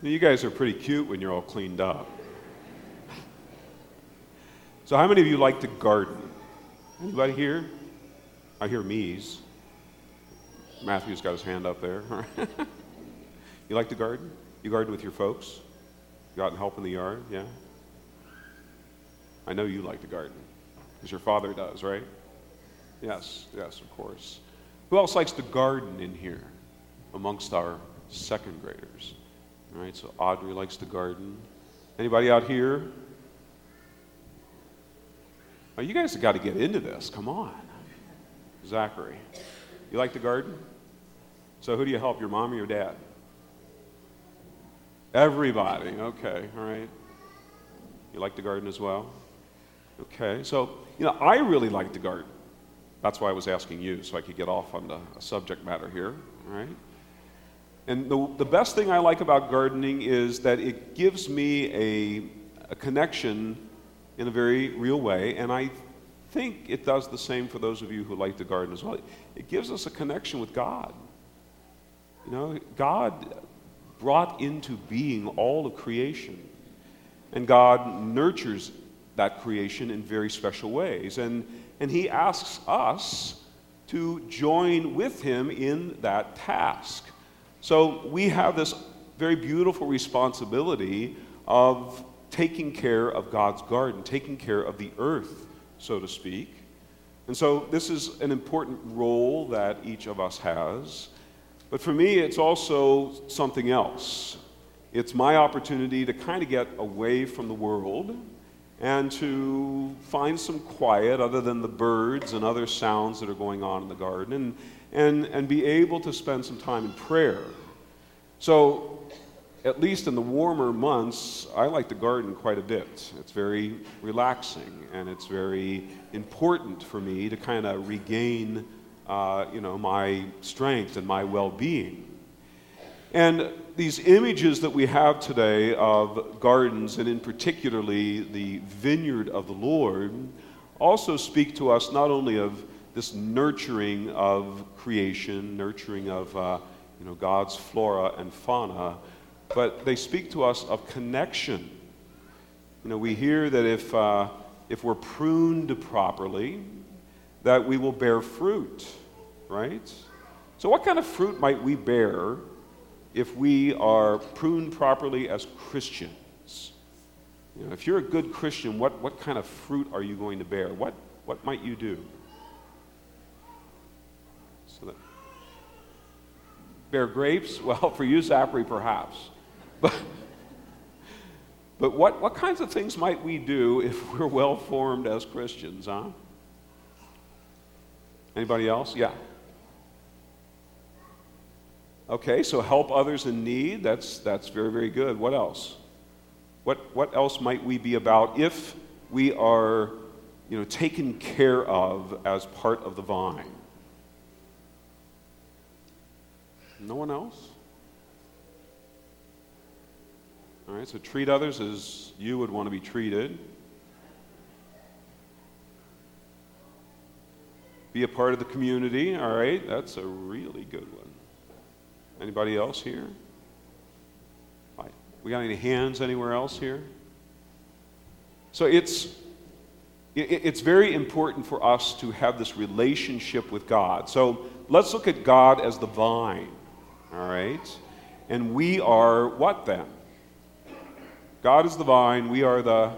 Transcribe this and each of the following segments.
You guys are pretty cute when you're all cleaned up. So, how many of you like to garden? Anybody here? I hear me's. Matthew's got his hand up there. you like to garden? You garden with your folks? You out and help in the yard? Yeah? I know you like to garden because your father does, right? Yes, yes, of course. Who else likes to garden in here amongst our second graders? All right, so Audrey likes to garden. Anybody out here? Oh, you guys have got to get into this. Come on. Zachary. You like to garden? So who do you help, your mom or your dad? Everybody. Okay, all right. You like to garden as well? Okay, so, you know, I really like to garden. That's why I was asking you, so I could get off on the subject matter here, all right? And the, the best thing I like about gardening is that it gives me a, a connection in a very real way, and I think it does the same for those of you who like to garden as well. It gives us a connection with God. You know, God brought into being all of creation, and God nurtures that creation in very special ways. And, and He asks us to join with Him in that task. So we have this very beautiful responsibility of taking care of God's garden, taking care of the earth, so to speak. And so this is an important role that each of us has. But for me, it's also something else. It's my opportunity to kind of get away from the world and to find some quiet other than the birds and other sounds that are going on in the garden and, and, and be able to spend some time in prayer. So, at least in the warmer months, I like to garden quite a bit. It's very relaxing and it's very important for me to kind of regain, uh, you know, my strength and my well-being. And these images that we have today of gardens, and in particularly the vineyard of the Lord, also speak to us not only of this nurturing of creation, nurturing of uh, you know, God's flora and fauna, but they speak to us of connection. You know, we hear that if, uh, if we're pruned properly, that we will bear fruit, right? So, what kind of fruit might we bear if we are pruned properly as Christians? You know, if you're a good Christian, what, what kind of fruit are you going to bear? What, what might you do? So that, bear grapes? Well, for you, Zachary, perhaps. But, but what, what kinds of things might we do if we're well formed as Christians, huh? Anybody else? Yeah. Okay, so help others in need. That's, that's very, very good. What else? What, what else might we be about if we are you know, taken care of as part of the vine? No one else? All right, so treat others as you would want to be treated. Be a part of the community. All right, that's a really good one. Anybody else here? We got any hands anywhere else here? So it's it's very important for us to have this relationship with God. So let's look at God as the vine. All right? And we are what then? God is the vine, we are the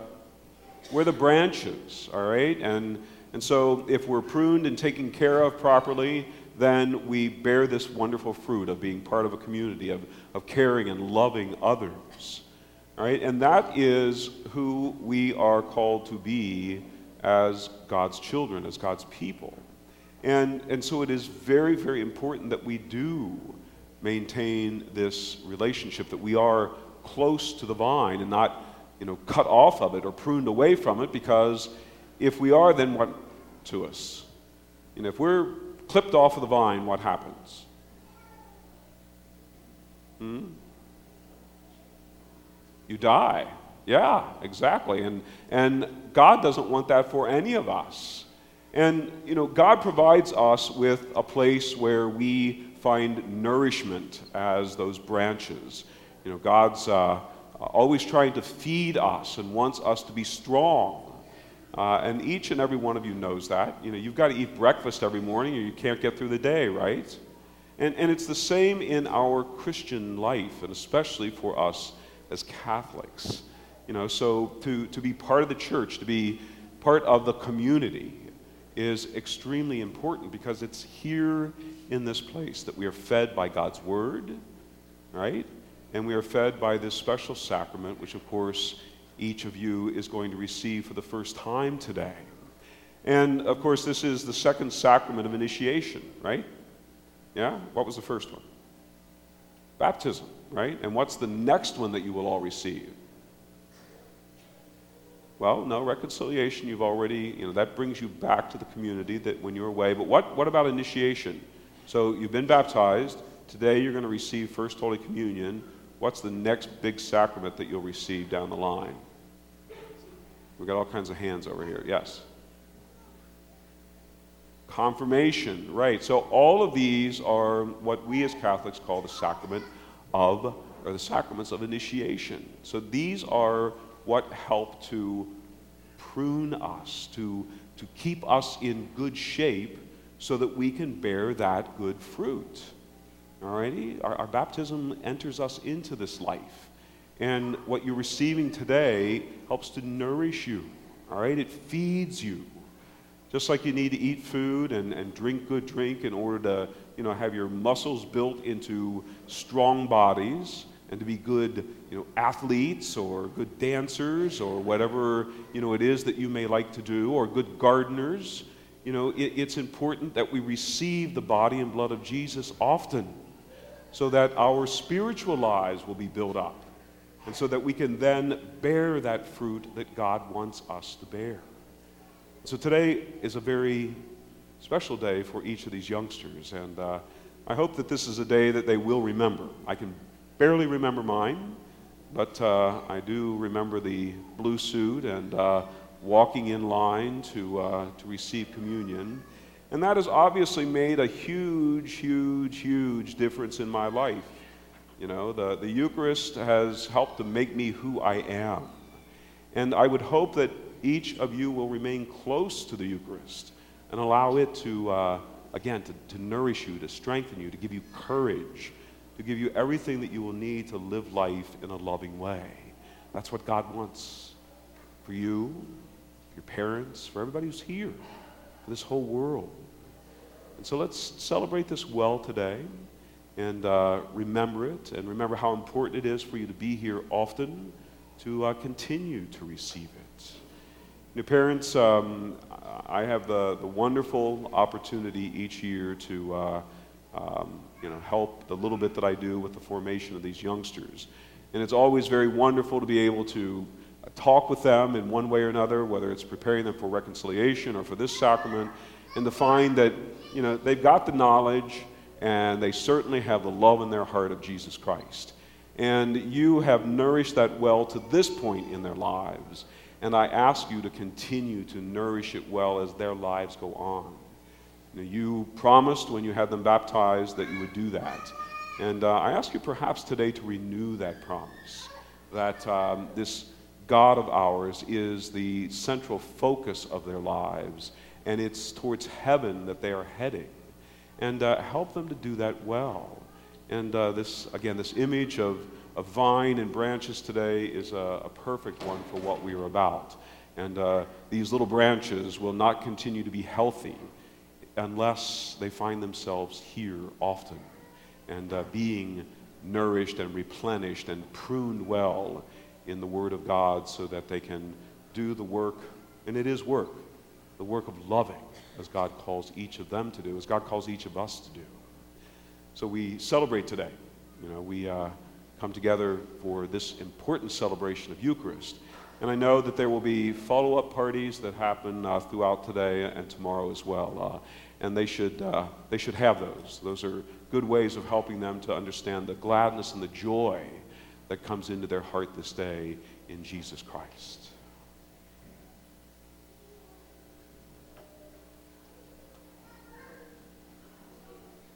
we're the branches, all right? And and so if we're pruned and taken care of properly, then we bear this wonderful fruit of being part of a community, of, of caring and loving others. All right? And that is who we are called to be as God's children, as God's people. And, and so it is very, very important that we do maintain this relationship, that we are close to the vine and not you know, cut off of it or pruned away from it, because if we are, then what to us? You know, if we're clipped off of the vine, what happens? Hmm? You die. Yeah, exactly. And, and God doesn't want that for any of us. And, you know, God provides us with a place where we find nourishment as those branches. You know, God's uh, always trying to feed us and wants us to be strong. Uh, and each and every one of you knows that. You know, you've got to eat breakfast every morning or you can't get through the day, right? And, and it's the same in our Christian life, and especially for us as Catholics. You know, so to, to be part of the church, to be part of the community, is extremely important because it's here in this place that we are fed by God's Word, right? And we are fed by this special sacrament, which, of course, each of you is going to receive for the first time today. And, of course, this is the second sacrament of initiation, right? Yeah? What was the first one? Baptism, right? And what's the next one that you will all receive? Well, no, reconciliation, you've already, you know, that brings you back to the community that when you're away. But what, what about initiation? So you've been baptized. Today you're going to receive First Holy Communion. What's the next big sacrament that you'll receive down the line? We've got all kinds of hands over here. Yes. Confirmation, right. So all of these are what we as Catholics call the sacrament of, or the sacraments of initiation. So these are what help to prune us, to, to keep us in good shape so that we can bear that good fruit. Alrighty? Our, our baptism enters us into this life. And what you're receiving today helps to nourish you. All right? It feeds you. Just like you need to eat food and, and drink good drink in order to you know, have your muscles built into strong bodies and to be good you know, athletes or good dancers or whatever you know, it is that you may like to do, or good gardeners. You know, it, it's important that we receive the body and blood of Jesus often so that our spiritual lives will be built up and so that we can then bear that fruit that God wants us to bear. So today is a very special day for each of these youngsters, and uh, I hope that this is a day that they will remember. I can barely remember mine, but uh, I do remember the blue suit and uh, walking in line to, uh, to receive communion. And that has obviously made a huge, huge, huge difference in my life. You know, the, the Eucharist has helped to make me who I am. And I would hope that each of you will remain close to the Eucharist and allow it to, uh, again, to, to nourish you, to strengthen you, to give you courage to give you everything that you will need to live life in a loving way. That's what God wants for you, your parents, for everybody who's here, for this whole world. And so let's celebrate this well today and uh, remember it and remember how important it is for you to be here often to uh, continue to receive it. New parents, um, I have the, the wonderful opportunity each year to. Uh, um, you know, help the little bit that I do with the formation of these youngsters. And it's always very wonderful to be able to talk with them in one way or another, whether it's preparing them for reconciliation or for this sacrament, and to find that, you know, they've got the knowledge and they certainly have the love in their heart of Jesus Christ. And you have nourished that well to this point in their lives. And I ask you to continue to nourish it well as their lives go on. You, promised when you had them baptized that you would do that. And uh, I ask you perhaps today to renew that promise that um, this God of ours is the central focus of their lives, and it's towards heaven that they are heading. And uh, help them to do that well. And uh, this, again, this image of, of vine and branches today is a, a perfect one for what we are about. And uh, these little branches will not continue to be healthy unless they find themselves here often and uh, being nourished and replenished and pruned well in the Word of God so that they can do the work, and it is work, the work of loving, as God calls each of them to do, as God calls each of us to do. So we celebrate today. You know, we uh, come together for this important celebration of Eucharist. And I know that there will be follow up parties that happen uh, throughout today and tomorrow as well. Uh, and they should, uh, they should have those. Those are good ways of helping them to understand the gladness and the joy that comes into their heart this day in Jesus Christ.